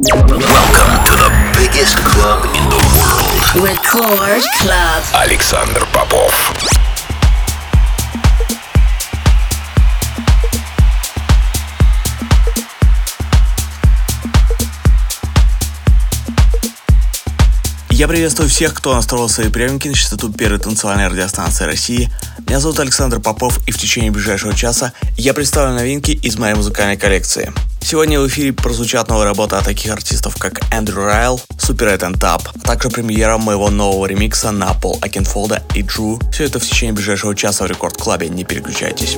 Welcome to the biggest club in the world. Record Club. Александр Попов. Я приветствую всех, кто настроил свои приемники на частоту первой танцевальной радиостанции России. Меня зовут Александр Попов, и в течение ближайшего часа я представлю новинки из моей музыкальной коллекции. Сегодня в эфире прозвучат новые работы от таких артистов, как Andrew Rayel, Super8 and Tab, а также премьера моего нового ремикса на Paul Oakenfold а и Zhu. Все это в течение ближайшего часа в Record Club е, не переключайтесь.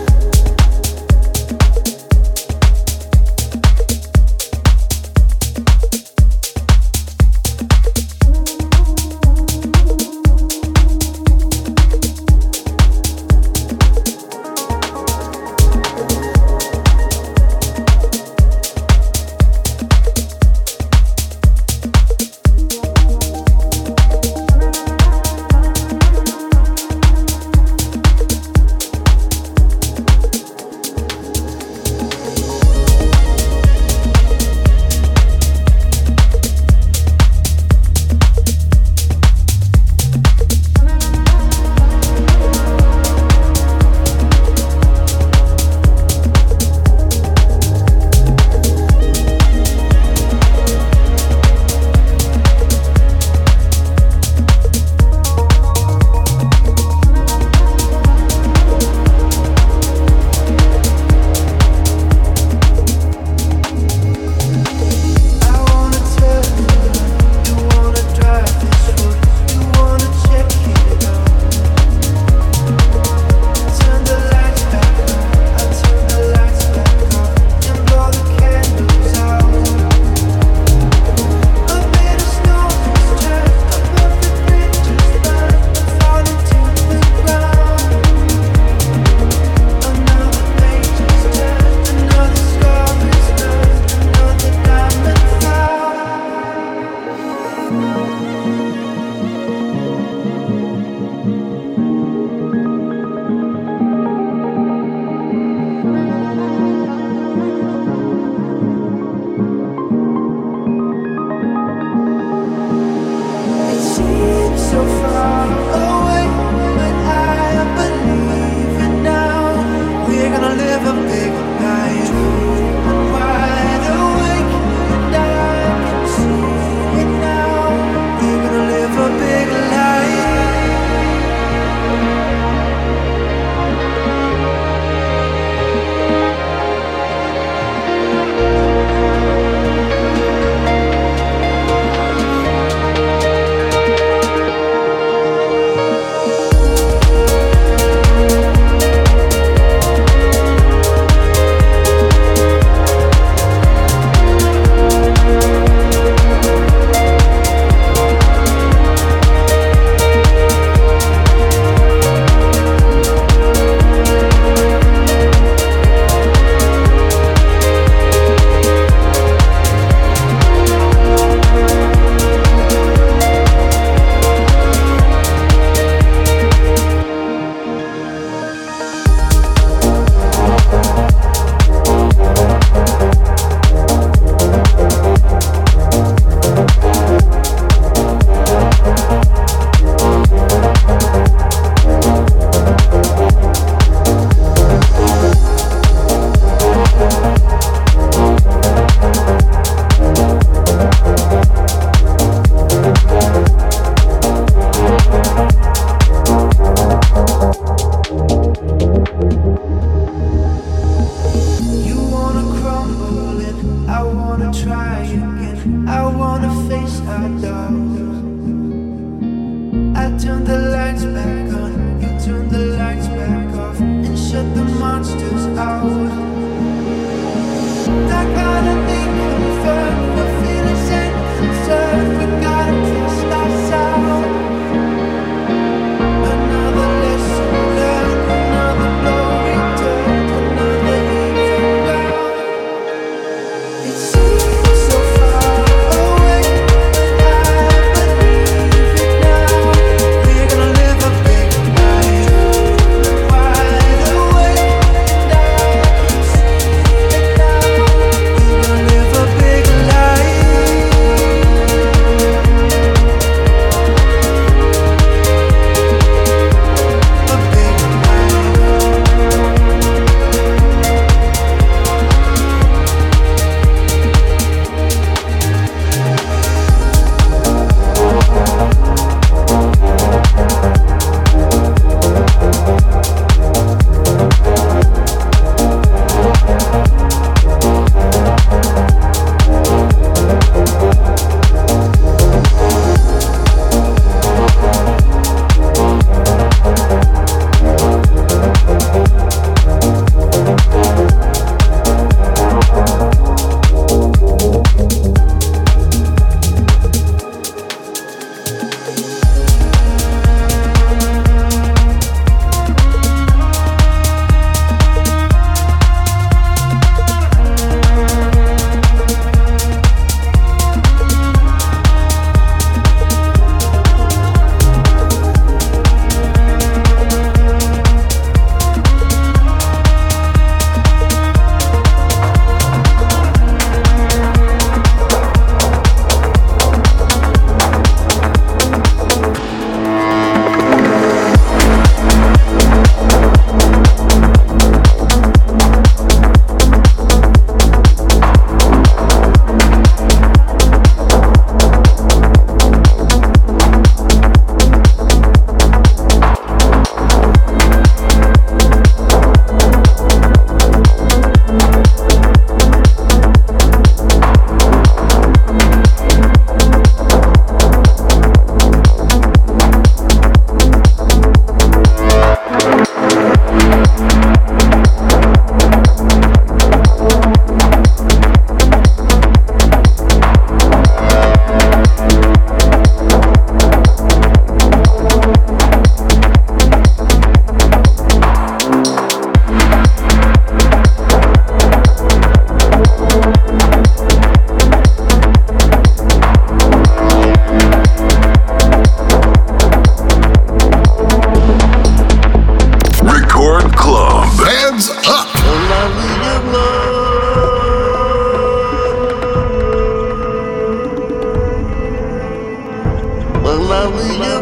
we you.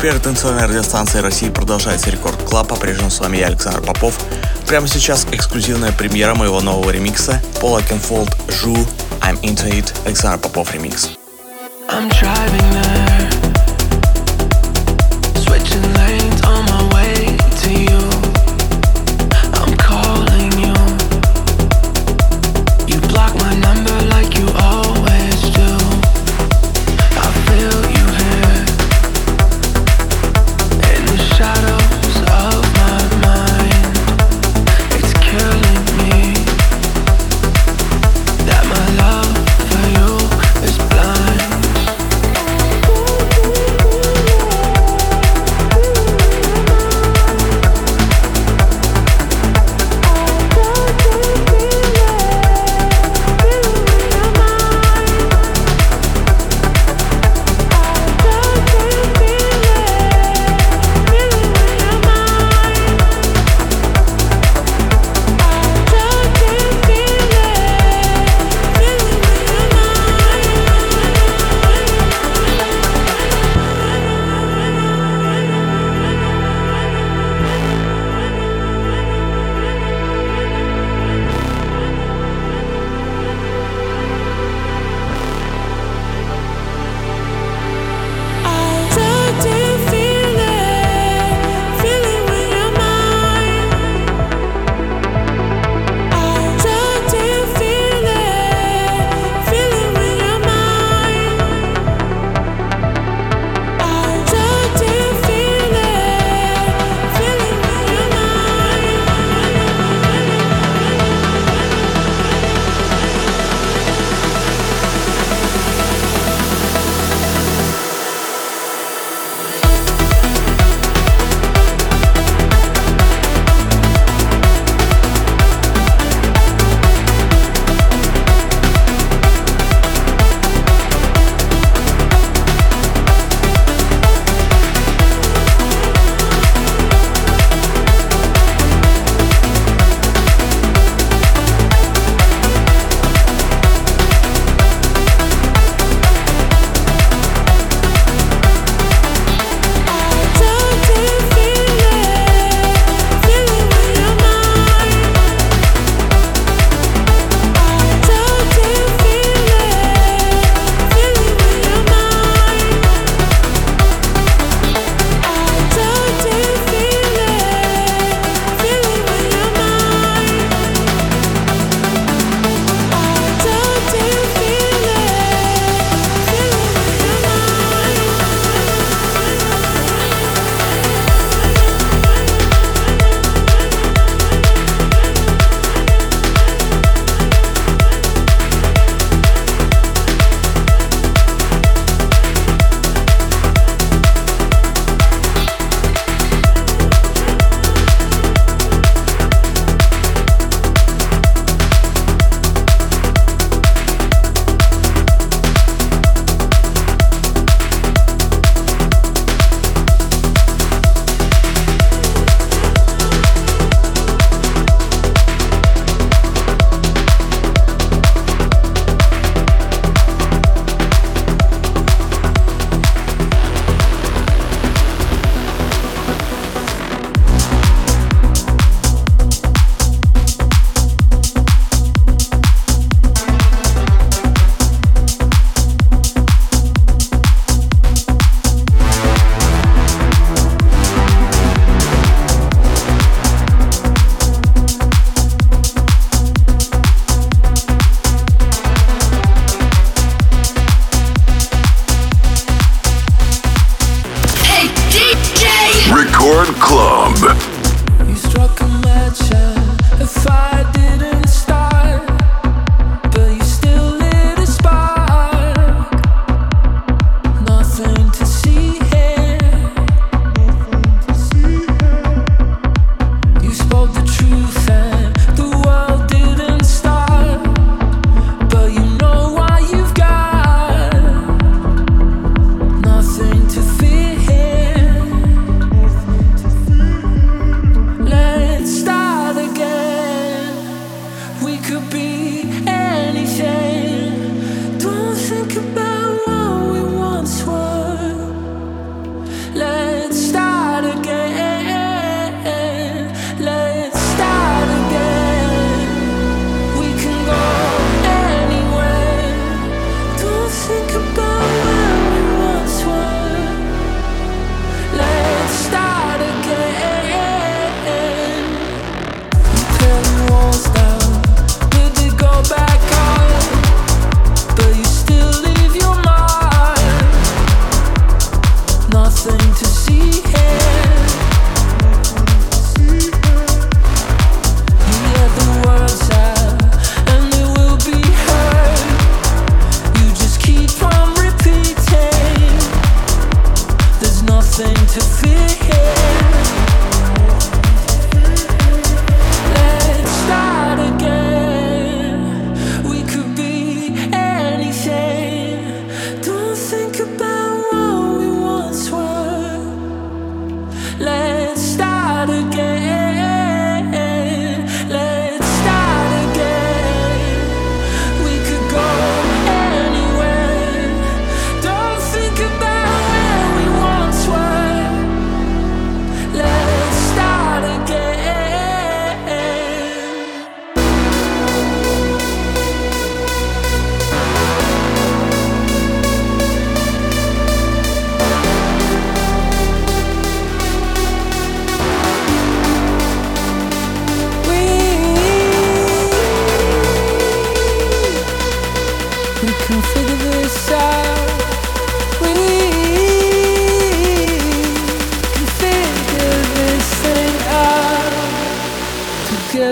Первой танцевальной радиостанции России продолжается Record Club. По-прежнему с вами я, Александр Попов. Прямо сейчас эксклюзивная премьера моего нового ремикса Paul Oakenfold Zhu I'm Into It Alexander Popov remix. I'm driving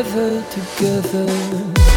together, together.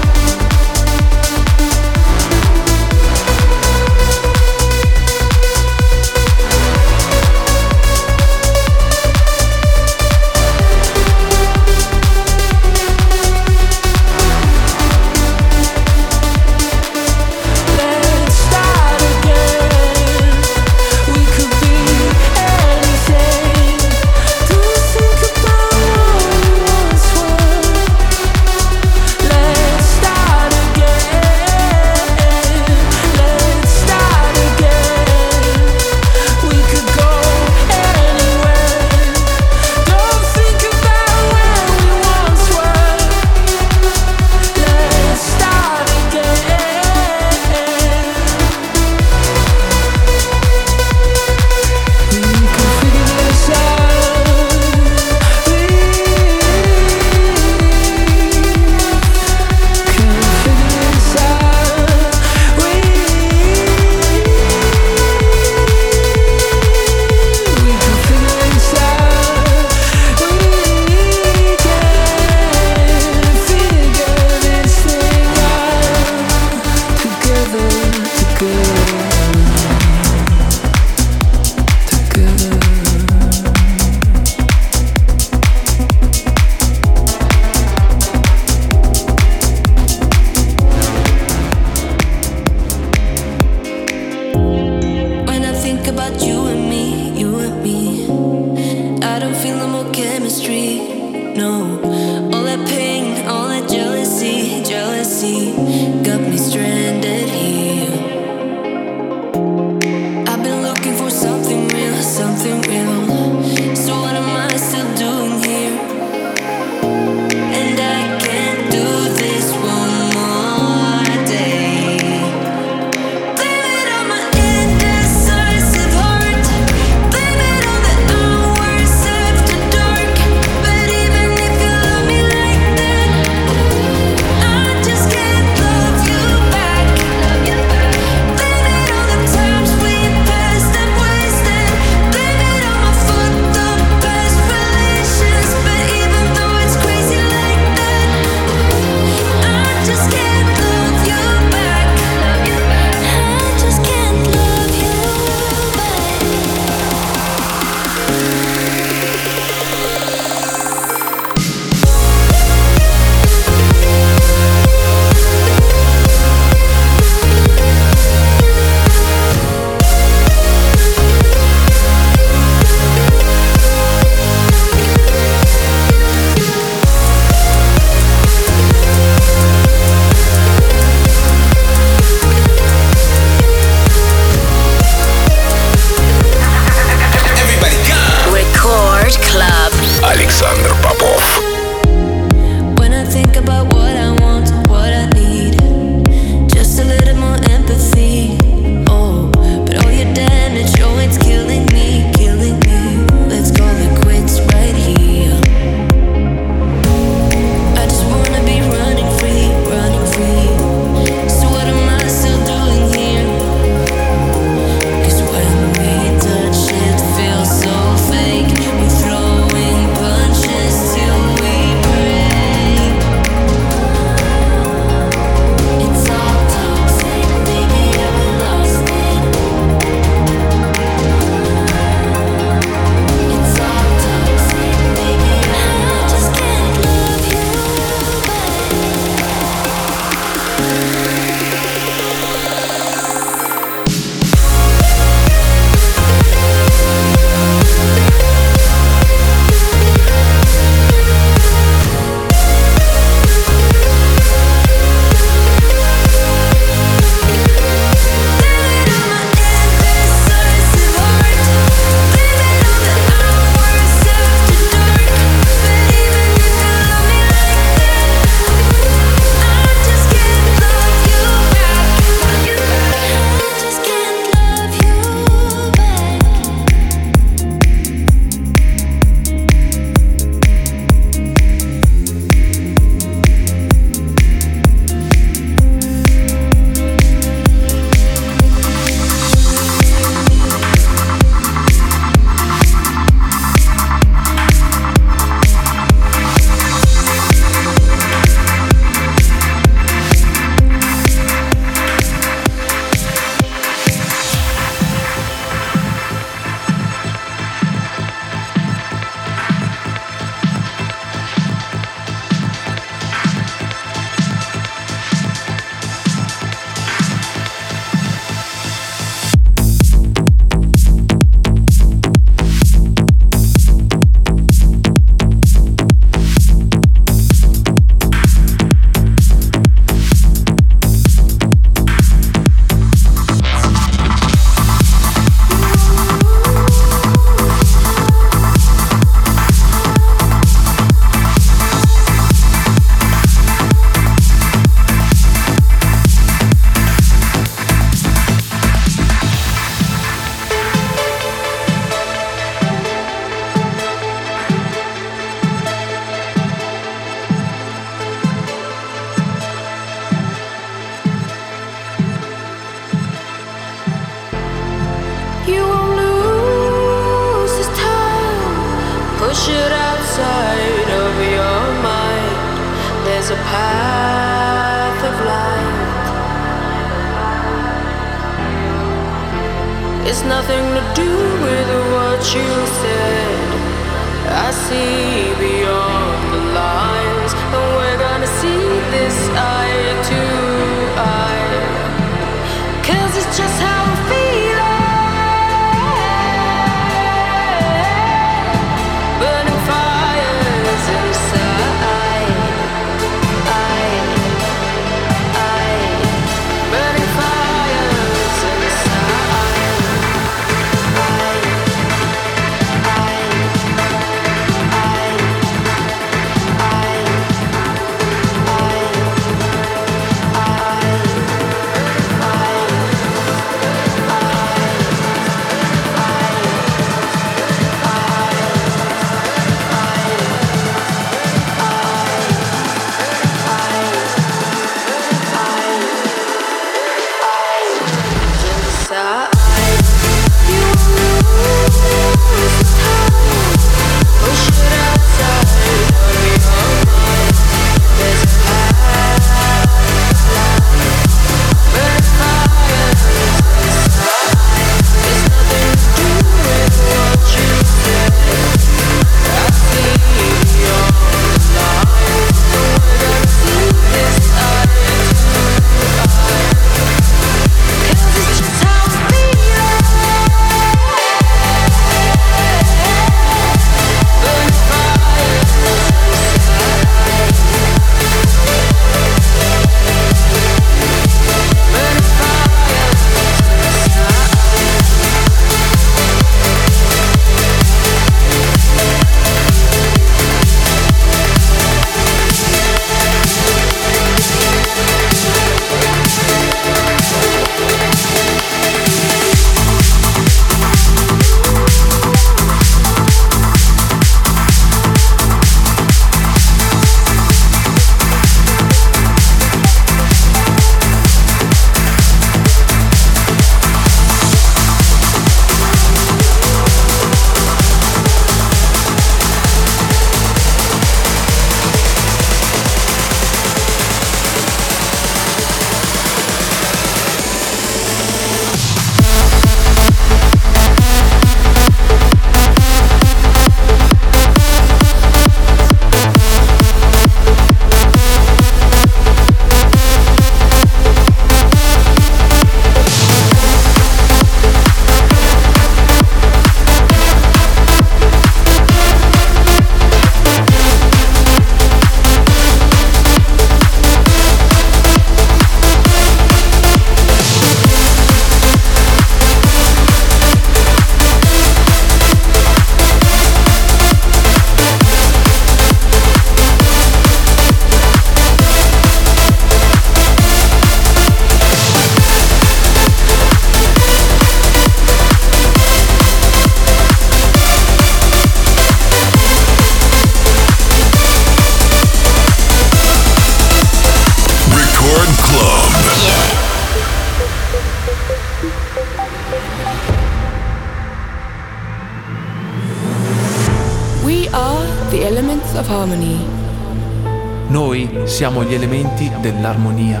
gli elementi dell'armonia.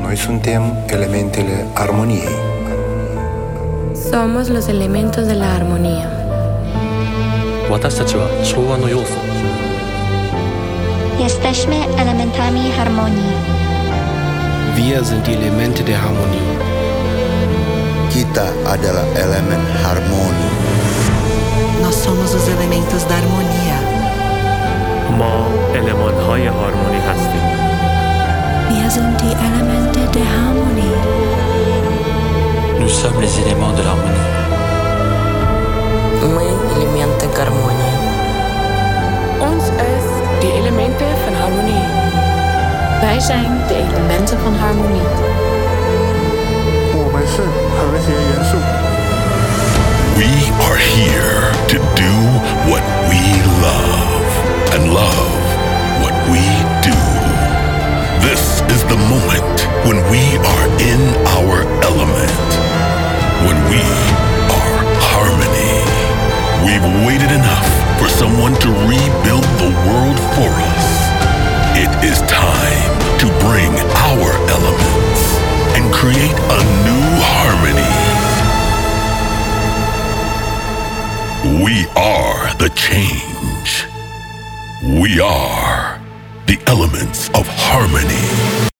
Noi suntem elementele armoniei. Somos los elementos de la armonía. 私たちは調和の要素 Jesteśmy elementami harmonii. Wir sind die Elemente der Harmonie. Kita adalah elemen harmoni. Nós somos os elementos da harmonia. ما eleman های هارمونی هستیم Wir sind die Elemente der Harmonie. Nous sommes les éléments de l'harmonie. Мы элементы гармонии. Ons is die elementen van harmonie. Wij zijn de elementen van harmonie. someone to rebuild the world for us. It is time to bring our elements and create a new harmony. We are the change. We are the elements of harmony.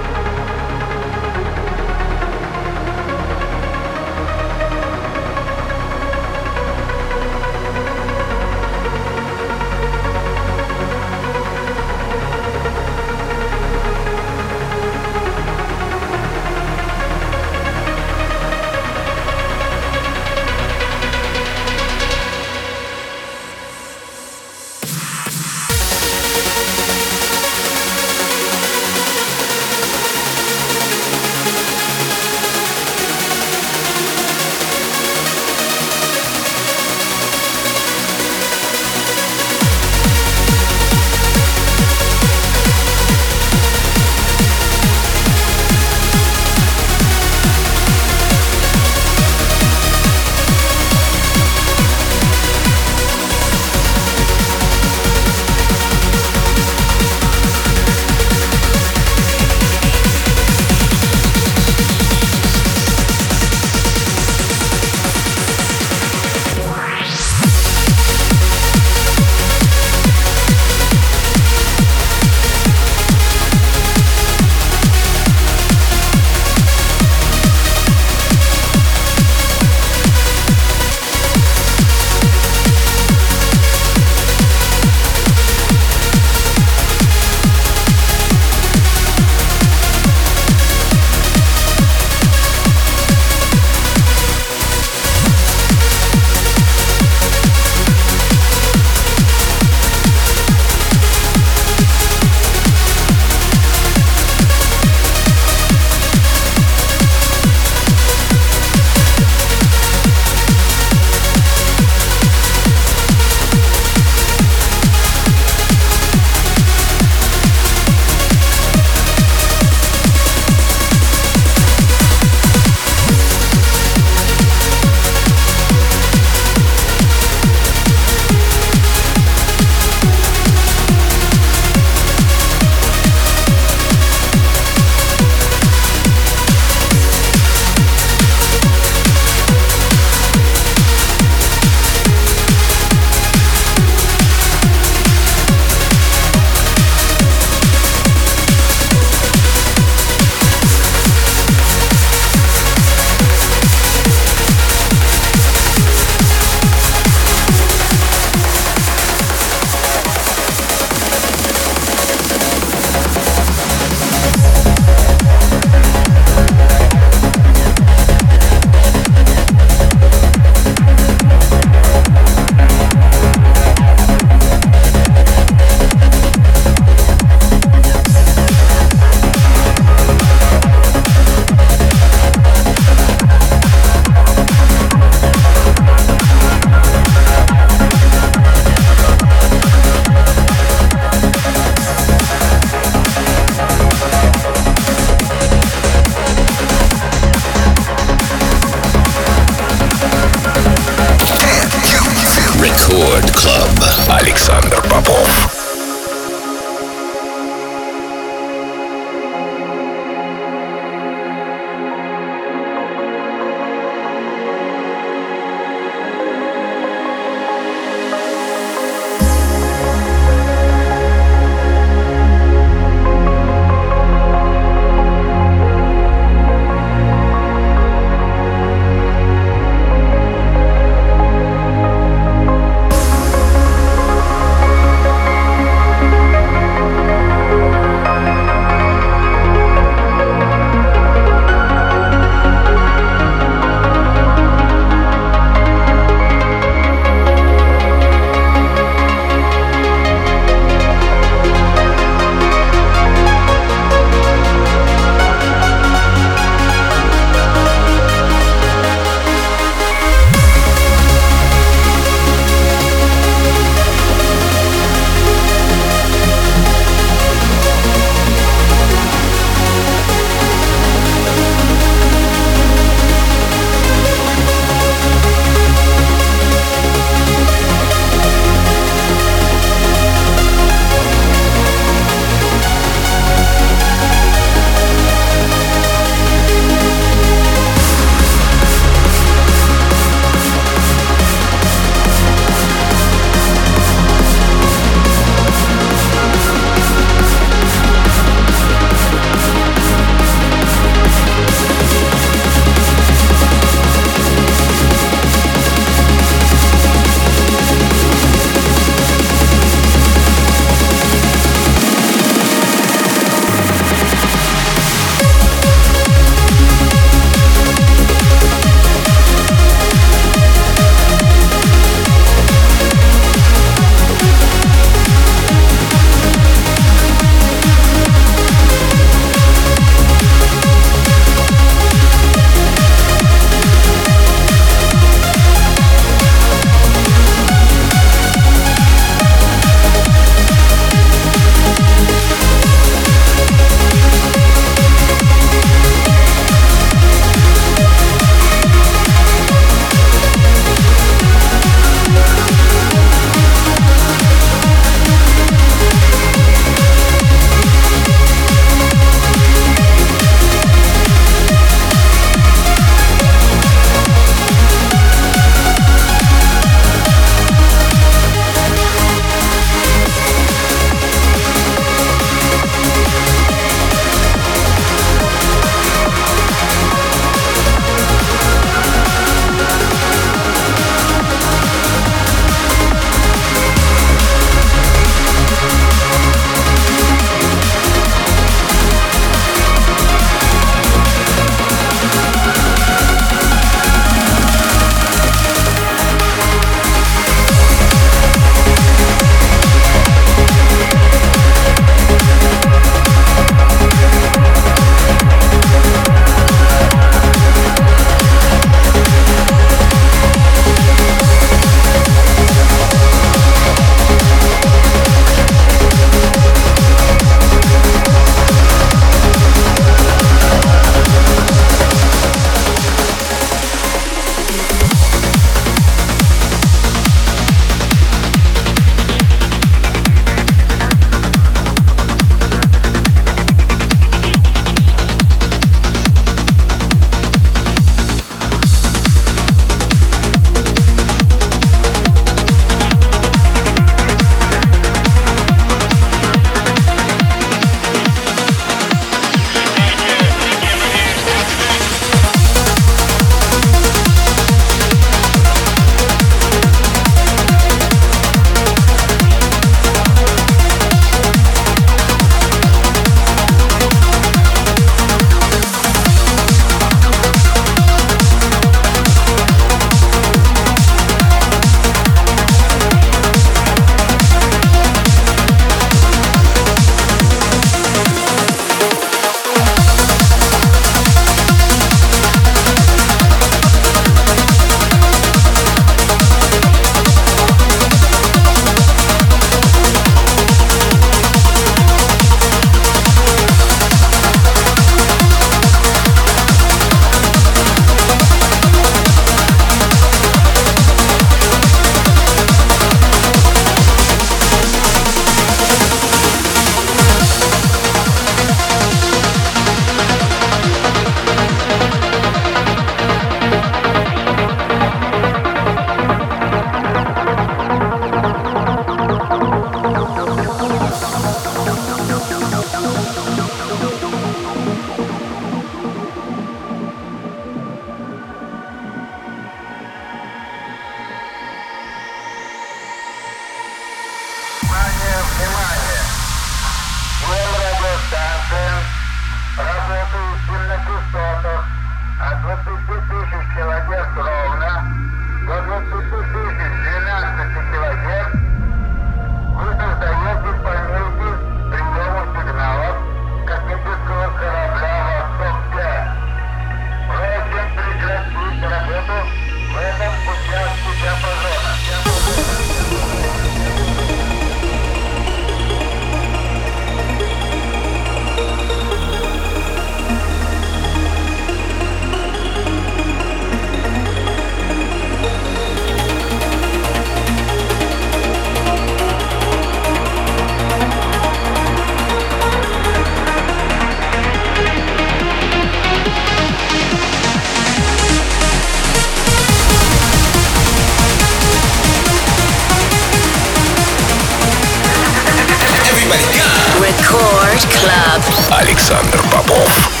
Рекорд Клаб. Александр Попов.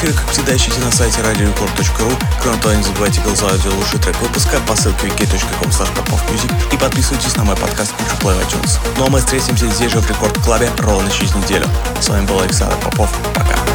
Эфира, как всегда, ищите на сайте radiorecord.ru. Кроме того, не забывайте голосовать за лучший трек выпуска по ссылке wiki.com popofmusic и подписывайтесь на мой подкаст Кучу Play iTunes. Ну а мы встретимся здесь же в Рекорд Клабе ровно через неделю. С вами был Александр Попов. Пока.